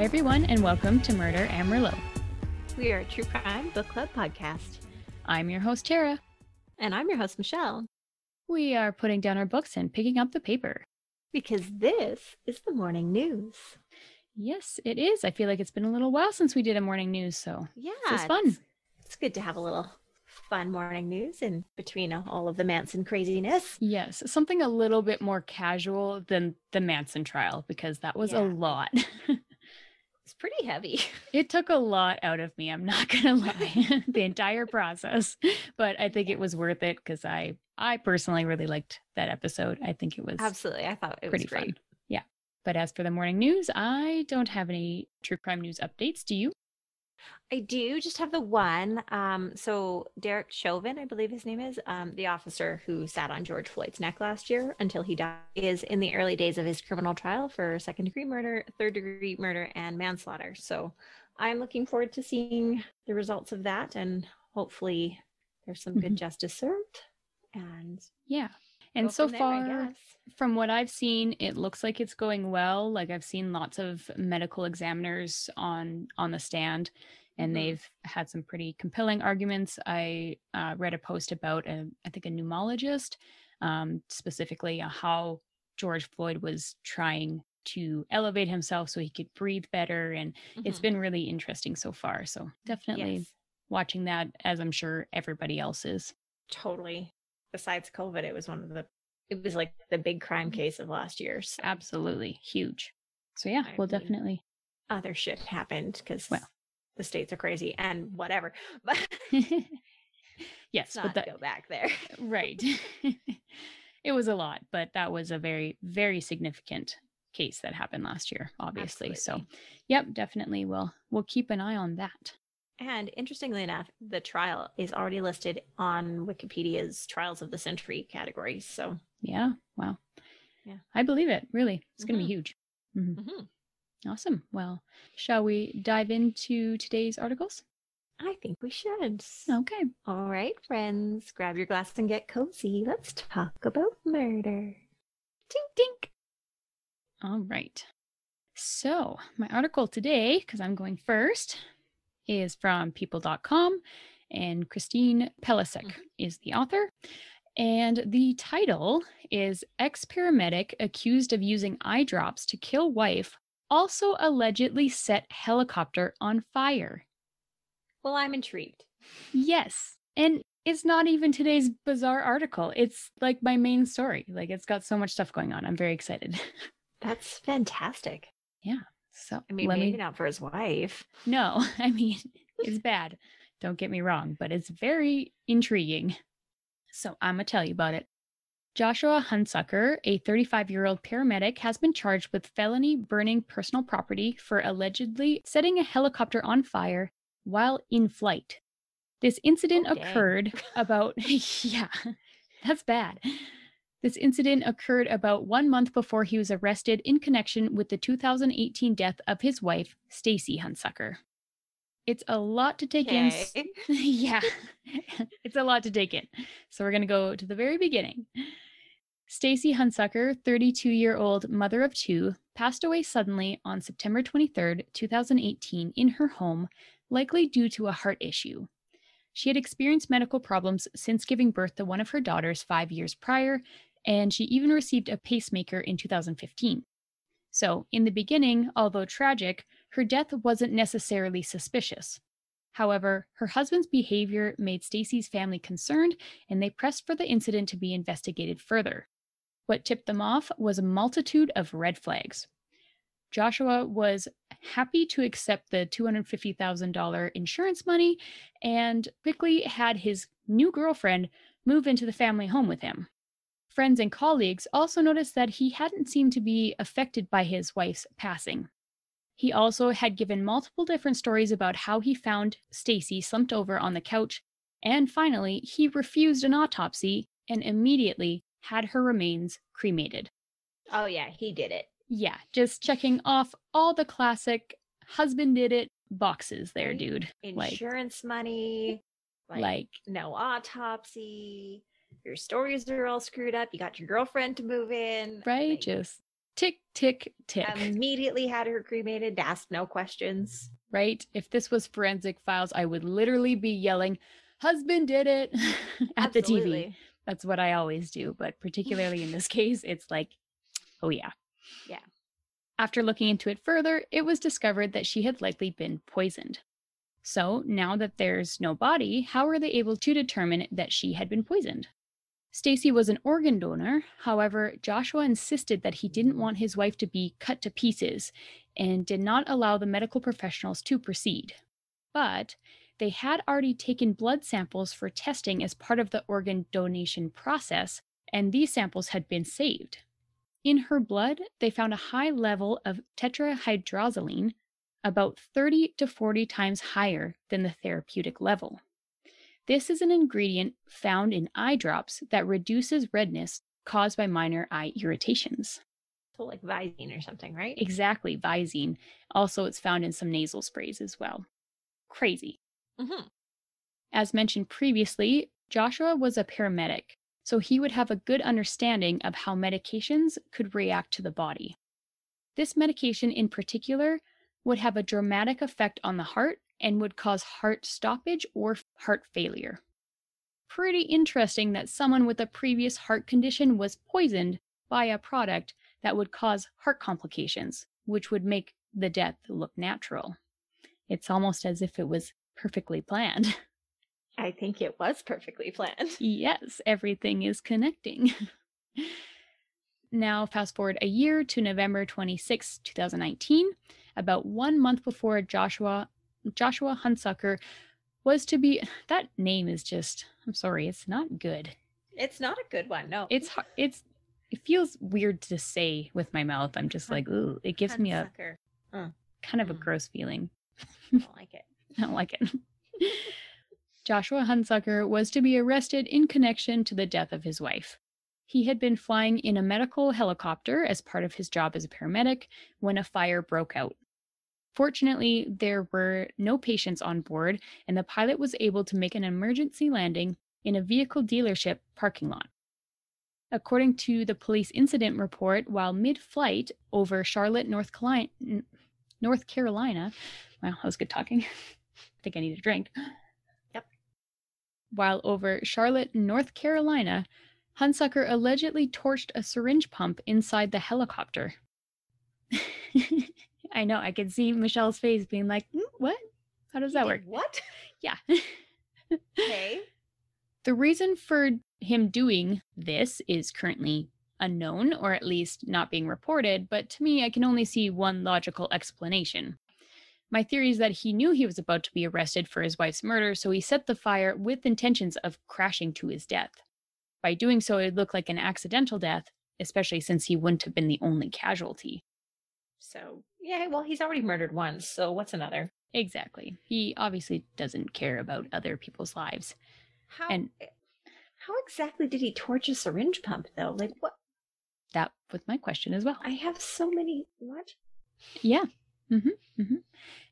Hi, everyone, and welcome to Murder and Merlot. We are a true crime book club podcast. I'm your host, Tara. And I'm your host, Michelle. We are putting down our books and picking up the paper. Because this is the morning news. Yes, it is. I feel like it's been a little while since we did a morning news, so Yeah. is fun. It's, it's good to have a little fun morning news in between all of the Manson craziness. Yes, something a little bit more casual than the Manson trial because that was a lot. It's pretty heavy. it took a lot out of me, I'm not going to lie, the entire process, but I think it was worth it because I I personally really liked that episode. I think it was Absolutely. I thought it pretty was great. fun. Yeah. But as for the morning news, I don't have any true crime news updates. Do you? I do just have the one. Um, so Derek Chauvin, I believe his name is, um, the officer who sat on George Floyd's neck last year until he died, is in the early days of his criminal trial for second degree murder, third degree murder, and manslaughter. So I'm looking forward to seeing the results of that, and hopefully there's some good Mhm. justice served. And Yeah. And go so there, far, from what I've seen, it looks like it's going well. Like I've seen lots of medical examiners on on the stand, and Mhm. they've had some pretty compelling arguments. I uh, read a post about a, I think a pneumologist, um, specifically on how George Floyd was trying to elevate himself so he could breathe better, and it's Mhm. been really interesting so far. So definitely Yes, watching that, as I'm sure everybody else is. totally. Besides COVID, it was one of the. It was like the big crime Mhm. case of last year. So Absolutely huge. So yeah, I we'll mean, definitely. other shit happened because Well. the states are crazy and whatever. But yes, let's but not that go back there. right. it was a lot, but that was a very very significant case that happened last year, obviously. So, yep, definitely we'll we'll keep an eye on that. And interestingly enough, the trial is already listed on Wikipedia's Trials of the Century category. So Yeah, wow. Yeah. I believe it. Really, it's going to be huge. Mhm. mhm, Awesome. Well, shall we dive into today's articles? I think we should. Okay. All right, friends, grab your glass and get cozy. Let's talk about murder. Tink tink. All right. So, my article today, because I'm going first, is from people.com, and Christine Pelisek Mhm. is the author. And the title is Ex paramedic accused of using eye drops to kill wife also allegedly set helicopter on fire. Well, I'm intrigued. Yes. And it's not even today's bizarre article. It's like my main story. Like it's got so much stuff going on. I'm very excited. That's fantastic. So I mean, maybe me not for his wife. No, I mean, it's bad. Don't get me wrong, but it's very intriguing. So I'm going to tell you about it. Joshua Hunsucker, a 35 year old paramedic, has been charged with felony burning personal property for allegedly setting a helicopter on fire while in flight. This incident Oh, occurred about, yeah, that's bad. This incident occurred about one month before he was arrested in connection with the 2018 death of his wife, Stacy Hunsucker. It's a lot to take in. yeah, it's a lot to take in. So we're going to go to the very beginning. Stacy Hunsucker, 32 year old mother of two, passed away suddenly on September 23rd, 2018, in her home, likely due to a heart issue. She had experienced medical problems since giving birth to one of her daughters five years prior, and she even received a pacemaker in 2015. So, in the beginning, although tragic, her death wasn't necessarily suspicious. However, her husband's behavior made Stacy's family concerned, and they pressed for the incident to be investigated further. What tipped them off was a multitude of red flags. Joshua was happy to accept the $250,000 insurance money and quickly had his new girlfriend move into the family home with him. Friends and colleagues also noticed that he hadn't seemed to be affected by his wife's passing. He also had given multiple different stories about how he found Stacy slumped over on the couch, and finally, he refused an autopsy and immediately had her remains cremated. Oh yeah, he did it. Yeah, just checking off all the classic husband did it boxes there, dude. Like, Insurance money, like, like, no autopsy. Your stories are all screwed up. You got your girlfriend to move in. right? Just Tick, tick, tick. Immediately had her cremated, asked no questions. Right? If this was forensic files, I would literally be yelling, Husband did it at the TV. That's what I always do. But particularly in this case, it's like, oh, yeah. Yeah. After looking into it further, it was discovered that she had likely been poisoned. So now that there's no body, how are they able to determine that she had been poisoned? Stacy was an organ donor. However, Joshua insisted that he didn't want his wife to be cut to pieces and did not allow the medical professionals to proceed. But they had already taken blood samples for testing as part of the organ donation process, and these samples had been saved. In her blood, they found a high level of tetrahydrozoline, about 30 to 40 times higher than the therapeutic level. This is an ingredient found in eye drops that reduces redness caused by minor eye irritations. So like Visine or something, right? Exactly, Visine. Also, it's found in some nasal sprays as well. Crazy. Mm-hmm. As mentioned previously, Joshua was a paramedic, so he would have a good understanding of how medications could react to the body. This medication in particular would have a dramatic effect on the heart and would cause heart stoppage or heart failure. Pretty interesting that someone with a previous heart condition was poisoned by a product that would cause heart complications, which would make the death look natural. It's almost as if it was perfectly planned. I think it was perfectly planned. yes, everything is connecting. now, fast forward a year to November 26, 2019, about one month before Joshua Joshua Hunsucker was to be that name is just I'm sorry, it's not good. It's not a good one. No. It's it's it feels weird to say with my mouth. I'm just like, ooh, it gives me a kind of a Mm. gross feeling. I don't like it. I don't like it. Joshua Hunsucker was to be arrested in connection to the death of his wife. He had been flying in a medical helicopter as part of his job as a paramedic when a fire broke out. Fortunately, there were no patients on board, and the pilot was able to make an emergency landing in a vehicle dealership parking lot. According to the police incident report, while mid flight over Charlotte, North Carolina, North Carolina, wow, that was good talking. I think I need a drink. Yep. While over Charlotte, North Carolina, Hunsucker allegedly torched a syringe pump inside the helicopter. I know, I can see Michelle's face being like, "Hmm, what? How does He that work? What? Yeah. Okay. The reason for him doing this is currently unknown, or at least not being reported, but to me, I can only see one logical explanation. My theory is that he knew he was about to be arrested for his wife's murder, so he set the fire with intentions of crashing to his death. By doing so, it would look like an accidental death, especially since he wouldn't have been the only casualty. So yeah, well, he's already murdered once. So what's another? Exactly. He obviously doesn't care about other people's lives. How And- how exactly did he torch a syringe pump though? Like what? That was my question as well. I have so many. What? Yeah. hmm hmm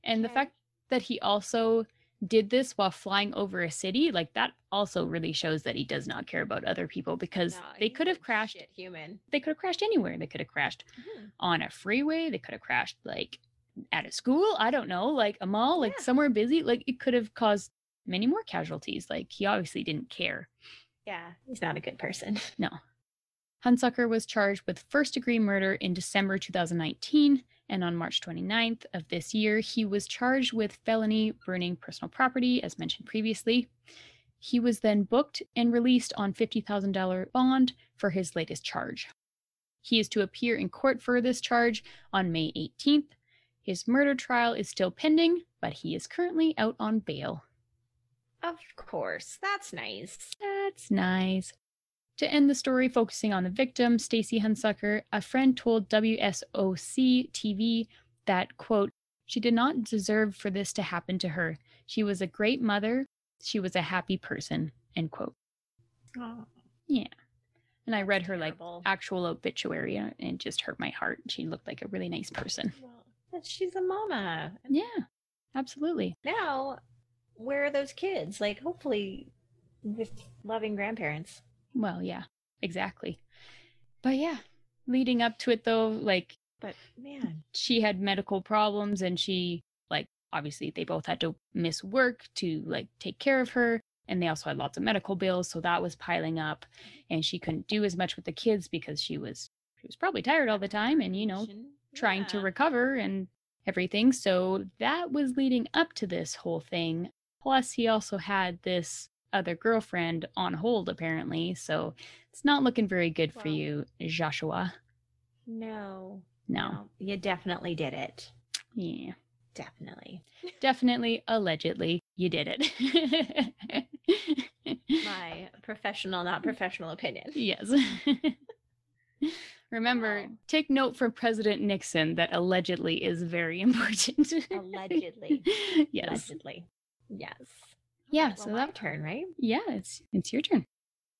And the fact that he also did this while flying over a city, like that also really shows that he does not care about other people because No, they could have crashed human. they could have crashed anywhere. They could have crashed mm-hmm. on a freeway, they could have crashed like at a school, I don't know, like a mall, like Yeah. somewhere busy, like it could have caused many more casualties. Like he obviously didn't care. Yeah, he's not a good person. No. Hunsucker was charged with first degree murder in December 2019, and on March 29th of this year, he was charged with felony burning personal property, as mentioned previously. He was then booked and released on $50,000 bond for his latest charge. He is to appear in court for this charge on May 18th. His murder trial is still pending, but he is currently out on bail. Of course, that's nice. That's nice. To end the story, focusing on the victim, Stacy Hunsucker, a friend told WSOC TV that, quote, she did not deserve for this to happen to her. She was a great mother. She was a happy person, end quote. Oh, And I read her like actual obituary uh, and it just hurt my heart. She looked like a really nice person. well, she's a mama. Yeah, absolutely. Now, where are those kids? Like, hopefully, with loving grandparents. Well, yeah, exactly. But yeah, leading up to it though, like But man, she had medical problems and she like obviously they both had to miss work to like take care of her and they also had lots of medical bills so that was piling up and she couldn't do as much with the kids because she was she was probably tired all the time and you know trying to recover and everything so that was leading up to this whole thing. Plus he also had this other girlfriend on hold apparently so it's not looking very good for you joshua No, no no, you definitely did it. yeah Definitely. Definitely, allegedly, you did it. My professional, not professional opinion. yes. Remember, Wow. take note from President Nixon that allegedly is very important. Allegedly. yes. Allegedly. Yes. Yeah, so that turn, right? yeah, it's it's your turn.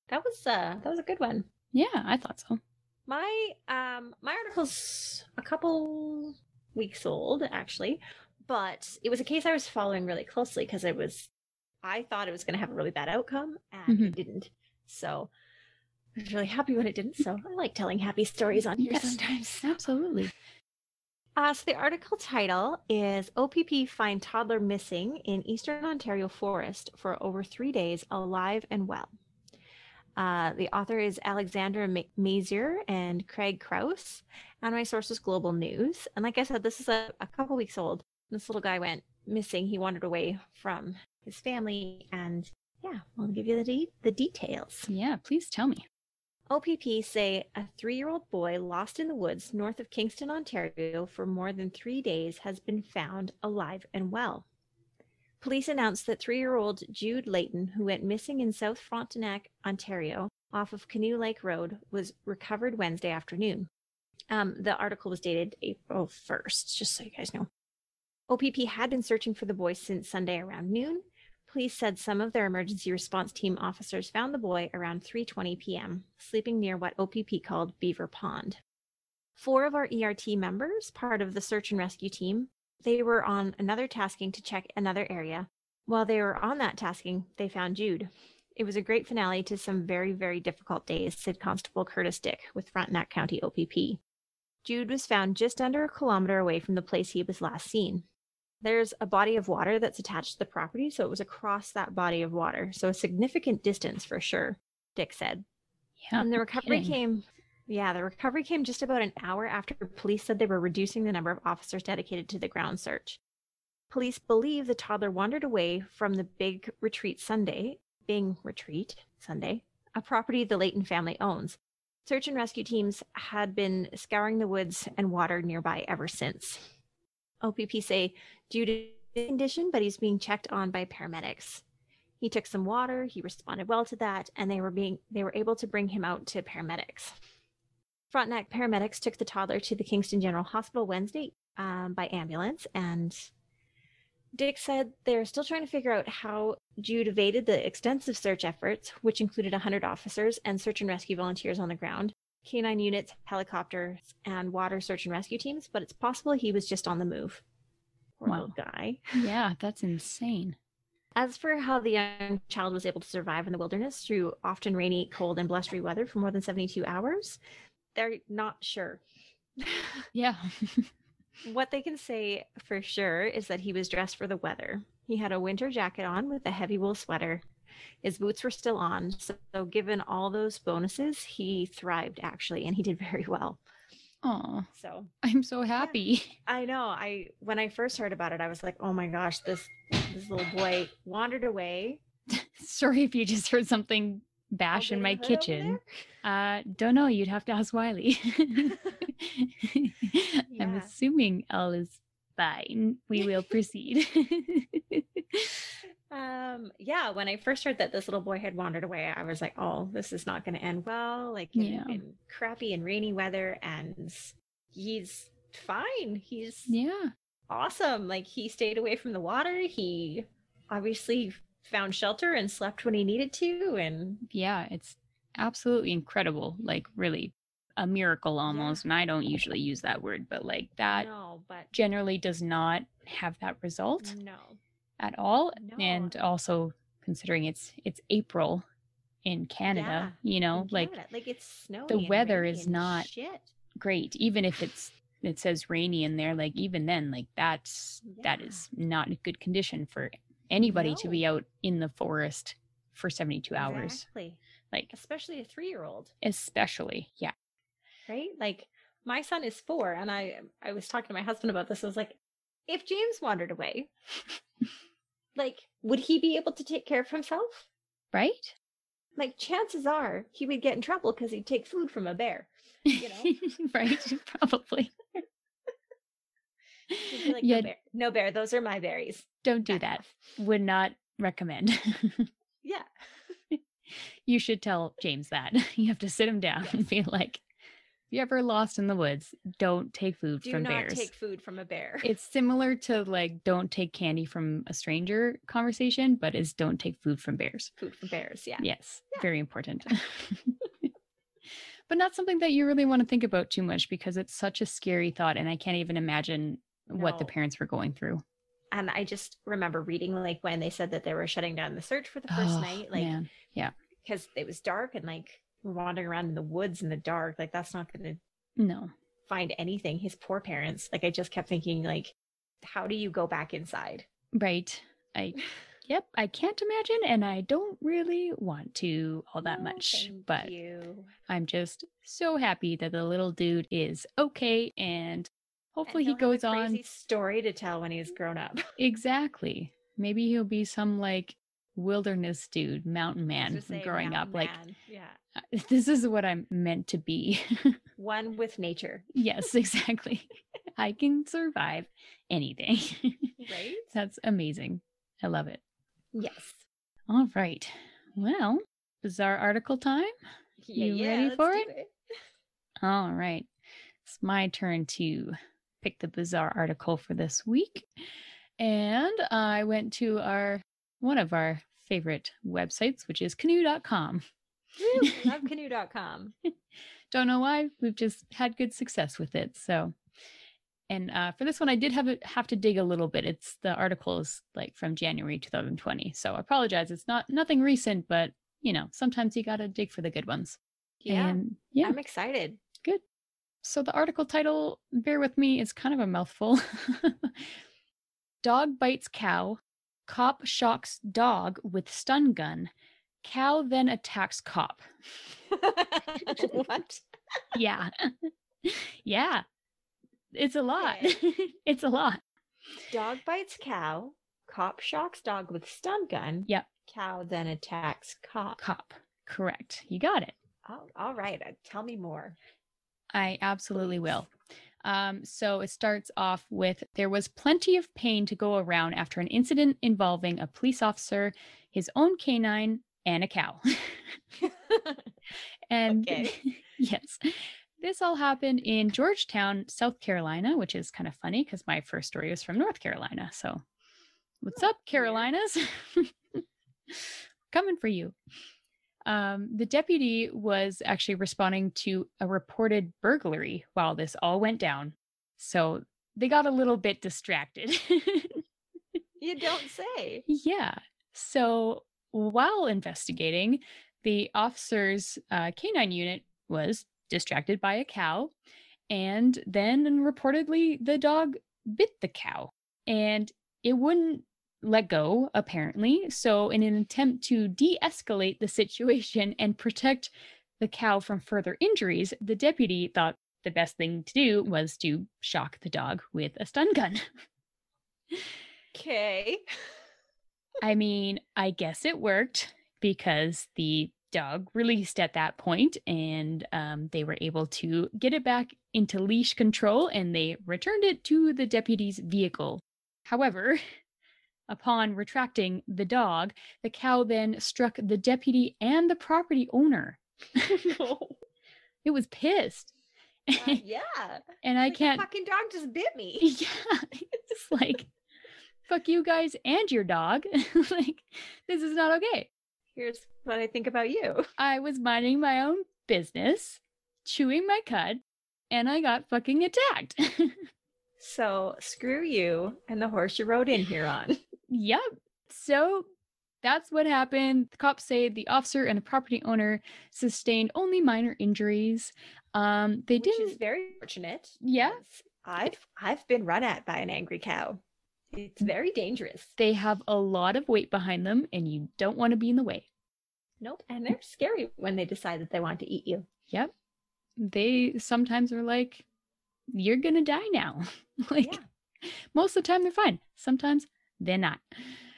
That was uh that was a good one. Yeah, I thought so. My um my article's a couple weeks old actually, but it was a case I was following really closely because it was I thought it was going to have a really bad outcome and it didn't. So I was really happy when it didn't. So I like telling happy stories on here Yes. sometimes. Absolutely. Uh, so the article title is OPP find toddler missing in Eastern Ontario forest for over three days, alive and well. Uh, the author is Alexandra Ma- Mazur and Craig Kraus, and my source is Global News. And like I said, this is a, a couple weeks old. This little guy went missing. He wandered away from his family, and yeah, I'll give you the de- the details. Yeah, please tell me. OPP say a three year old boy lost in the woods north of Kingston, Ontario for more than three days has been found alive and well. Police announced that three year old Jude Layton, who went missing in South Frontenac, Ontario, off of Canoe Lake Road, was recovered Wednesday afternoon. Um, the article was dated April 1st, just so you guys know. OPP had been searching for the boy since Sunday around noon. Police said some of their emergency response team officers found the boy around 3:20 p.m., sleeping near what OPP called Beaver Pond. Four of our ERT members, part of the search and rescue team, they were on another tasking to check another area. While they were on that tasking, they found Jude. It was a great finale to some very, very difficult days, said Constable Curtis Dick with Frontenac County OPP. Jude was found just under a kilometer away from the place he was last seen. There's a body of water that's attached to the property, so it was across that body of water. So a significant distance for sure, Dick said. Yeah. and the recovery kidding. came yeah, the recovery came just about an hour after police said they were reducing the number of officers dedicated to the ground search. Police believe the toddler wandered away from the Big Retreat Sunday, Bing Retreat Sunday, a property the Layton family owns. Search and rescue teams had been scouring the woods and water nearby ever since. OPP say due to condition, but he's being checked on by paramedics. He took some water, he responded well to that, and they were being they were able to bring him out to paramedics. Frontenac paramedics took the toddler to the Kingston General Hospital Wednesday um, by ambulance, and Dick said they're still trying to figure out how Jude evaded the extensive search efforts, which included 100 officers and search and rescue volunteers on the ground, canine units, helicopters, and water search and rescue teams, but it's possible he was just on the move. Poor Wow. little guy. Yeah, that's insane. As for how the young child was able to survive in the wilderness through often rainy, cold, and blustery weather for more than 72 hours, they're not sure. Yeah. what they can say for sure is that he was dressed for the weather. He had a winter jacket on with a heavy wool sweater. His boots were still on. So, so given all those bonuses, he thrived actually, and he did very well. Oh, So I'm so happy. I know. I when I first heard about it, I was like, "Oh my gosh, this this little boy wandered away." Sorry if you just heard something bash in my of a hood over kitchen. Uh, don't know. You'd have to ask Wiley. I'm assuming all is fine. We will proceed. Um, yeah, when I first heard that this little boy had wandered away, I was like, oh, this is not going to end well. Like, in, Yeah. in crappy and rainy weather, and he's fine. He's yeah. awesome. Like, he stayed away from the water. He obviously found shelter and slept when he needed to. And Yeah. It's absolutely incredible. Like, really a miracle almost. And I don't usually use that word, but like that no, but generally does not have that result no, at all. No. And also considering it's it's April in Canada, you know, like Canada, like it's snowing. the weather is not- shit. great. Even if it's it says rainy in there, like even then, like that's that Yeah. is not a good condition for anybody to be out in the forest for 72 hours. Exactly. Like Especially a three year old, especially. Yeah. right? Like my son is four, and I I was talking to my husband about this. I was like, if James wandered away, like, would he be able to take care of himself? Right? Like, chances are he would get in trouble because he'd take food from a bear. You know? right? Probably. Like, Yeah. no bear, no bear, those are my berries. Don't do that. off." Would not recommend. Yeah. you should tell James that. You have to sit him down and be like, if you ever lost in the woods, don't take food from bears. Do from not bears. take food from a bear. It's similar to like don't take candy from a stranger conversation, but is don't take food from bears. food from bears. Yeah. Yes, Yeah. very important. but not something that you really want to think about too much because it's such a scary thought and I can't even imagine what the parents were going through. And I just remember reading like when they said that they were shutting down the search for the first Oh, night, like man. because it was dark and like wandering around in the woods in the dark. Like that's not going to No. find anything. His poor parents. Like I just kept thinking, like, how do you go back inside? Right. I yep, I can't imagine and I don't really want to all that No, much. But you. I'm just so happy that the little dude is okay and hopefully he And have goes on story to tell when he's grown up. exactly. Maybe he'll be some like wilderness dude, mountain man say growing up mountain like yeah, "Uh, this is what I'm meant to be. one with nature, yes, exactly. I can survive anything. right? That's amazing. I love it. Yes. All right. Well, bizarre article time. Yeah, You yeah, ready for do it? All right. It's my turn to pick the bizarre article for this week. And I went to our one of our favorite websites, which is canoe.com. Woo, love canoe.com. Don't know why. We've just had good success with it. So and uh, for this one, I did have a, have to dig a little bit. It's the article is like from January 2020, so I apologize. It's not nothing recent, but you know sometimes you gotta dig for the good ones. Yeah, And yeah, I'm excited. Good. So the article title, bear with me, is kind of a mouthful. dog bites cow. Cop shocks dog with stun gun. Cow then attacks cop. what? Yeah. yeah. It's a lot. Okay. it's a lot. Dog bites cow. Cop shocks dog with stun gun. Yep. Cow then attacks cop. Cop. Correct. You got it. Oh, all right. uh, Tell me more. I absolutely Please. will. Um, so it starts off with there was plenty of pain to go around after an incident involving a police officer, his own canine, and a cow. and yes, this all happened in Georgetown, South Carolina, which is kind of funny because my first story was from North Carolina. So, what's Oh, up. Carolinas? Coming for you. Um, the deputy was actually responding to a reported burglary while this all went down. So they got a little bit distracted. You don't say. yeah. So while investigating, the officer's uh, canine unit was distracted by a cow. And then reportedly, the dog bit the cow and it wouldn't let go, apparently. So, in an attempt to de escalate the situation and protect the cow from further injuries, the deputy thought the best thing to do was to shock the dog with a stun gun. Okay. I mean, I guess it worked because the dog released at that point and um, they were able to get it back into leash control and they returned it to the deputy's vehicle. However, upon retracting the dog, the cow then struck the deputy and the property owner. no. It was pissed. Uh, yeah. and I Like, can't fucking dog just bit me. Yeah, it's like fuck you guys and your dog. like this is not okay. Here's what I think about you. I was minding my own business, chewing my cud, and I got fucking attacked. So screw you and the horse you rode in here on. Yep. So that's what happened. The cops say the officer and the property owner sustained only minor injuries. Um, they Which didn't. is very fortunate. Yes. I've I've been run at by an angry cow. It's very dangerous. They have a lot of weight behind them, and you don't want to be in the way. Nope. And they're scary when they decide that they want to eat you. Yep. They sometimes are like, "You're gonna die now." like Yeah. most of the time, they're fine. Sometimes they're not.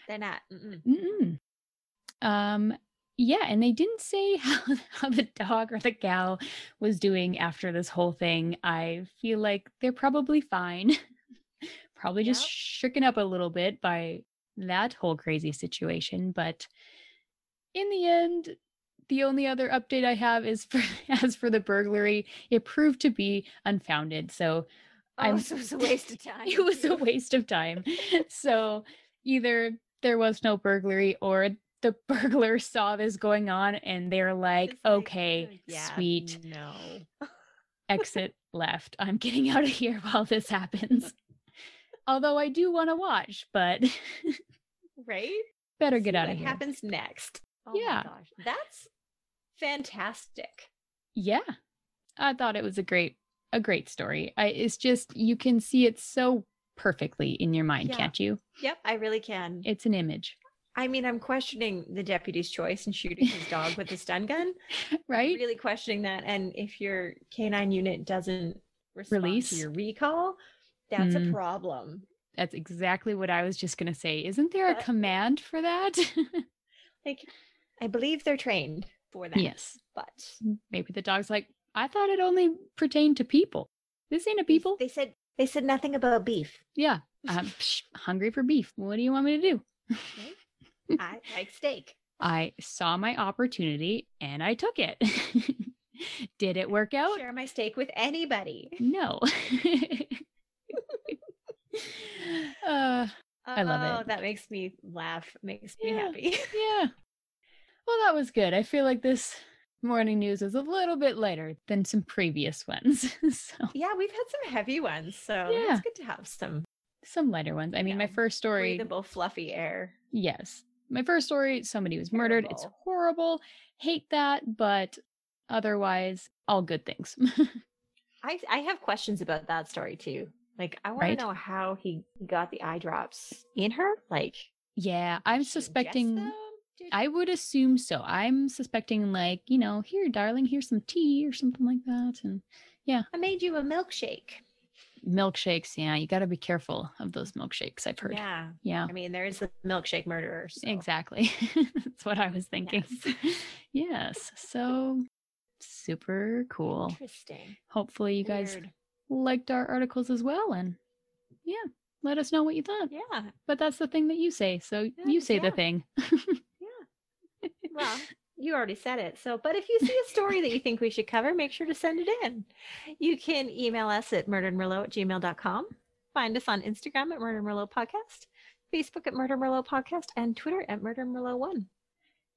They're not. Mm-mm. Mm-mm. Um, yeah, and they didn't say how, how the dog or the cow was doing after this whole thing. I feel like they're probably fine. probably just Yep. shooken up a little bit by that whole crazy situation. But in the end, the only other update I have is for as for the burglary, it proved to be unfounded. So Oh, I'm- so it was a waste of time. it was a waste of time. So either there was no burglary or the burglar saw this going on and they're like, okay, "Uh, yeah, sweet, No. exit left. I'm getting out of here while this happens. Although I do want to watch, but Right? better See get out of here. happens next. Oh Yeah. my gosh. That's fantastic. Yeah. I thought it was a great a great story. I it's just you can see it so perfectly in your mind, Yeah. can't you? Yep, I really can. It's an image, I mean, I'm questioning the deputy's choice in shooting his dog with a stun gun. right? Really questioning that. And if your canine unit doesn't respond Release? to your recall, that's Mm. a problem. That's exactly what I was just going to say. Isn't there a command for that? Like, I believe they're trained for that. yes. But Maybe the dog's like, I thought it only pertained to people. This ain't a people. They said they said nothing about beef. Yeah. I'm psh, hungry for beef. What do you want me to do? I like steak. I saw my opportunity and I took it. Did it work out? Share my steak with anybody. No. uh, I love it. Oh, that makes me laugh. Makes me happy. yeah. Well, that was good. I feel like this morning news is a little bit lighter than some previous ones. so, yeah, we've had some heavy ones, so Yeah. it's good to have some some lighter ones. I mean, my first story, breathable, fluffy air. yes. My first story, somebody was murdered. It's horrible. Hate that, but otherwise, all good things. I I have questions about that story too. Like, I want Right. to know how he got the eye drops in her. Like, yeah, I'm did she ingest suspecting. them? I would assume so. I'm suspecting, like, you know, here, darling, here's some tea or something like that. And yeah. I made you a milkshake. milkshakes, yeah, you got to be careful of those milkshakes, I've heard. Yeah, Yeah, I mean, there is the milkshake murderer. so- exactly. That's what I was thinking. Yes. yes. So super cool. Interesting. Hopefully, you guys Weird. liked our articles as well. And yeah, let us know what you thought. Yeah. But that's the thing that you say. So Yeah, you say the thing. Well, you already said it. So, but if you see a story that you think we should cover, make sure to send it in. You can email us at murderedmerlot at gmail.com. Find us on Instagram at Murder Merlot Podcast, Facebook at Murder Merlot Podcast, and Twitter at Murder Merlot One.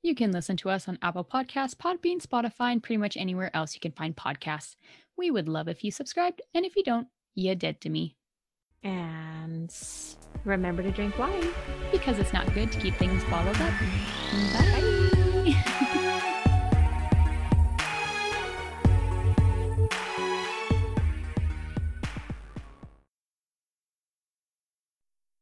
You can listen to us on Apple Podcasts, Podbean, Spotify, and pretty much anywhere else you can find podcasts. We would love if you subscribed, and if you don't, you're dead to me. And remember to drink wine. Because it's not good to keep things bottled up. Bye.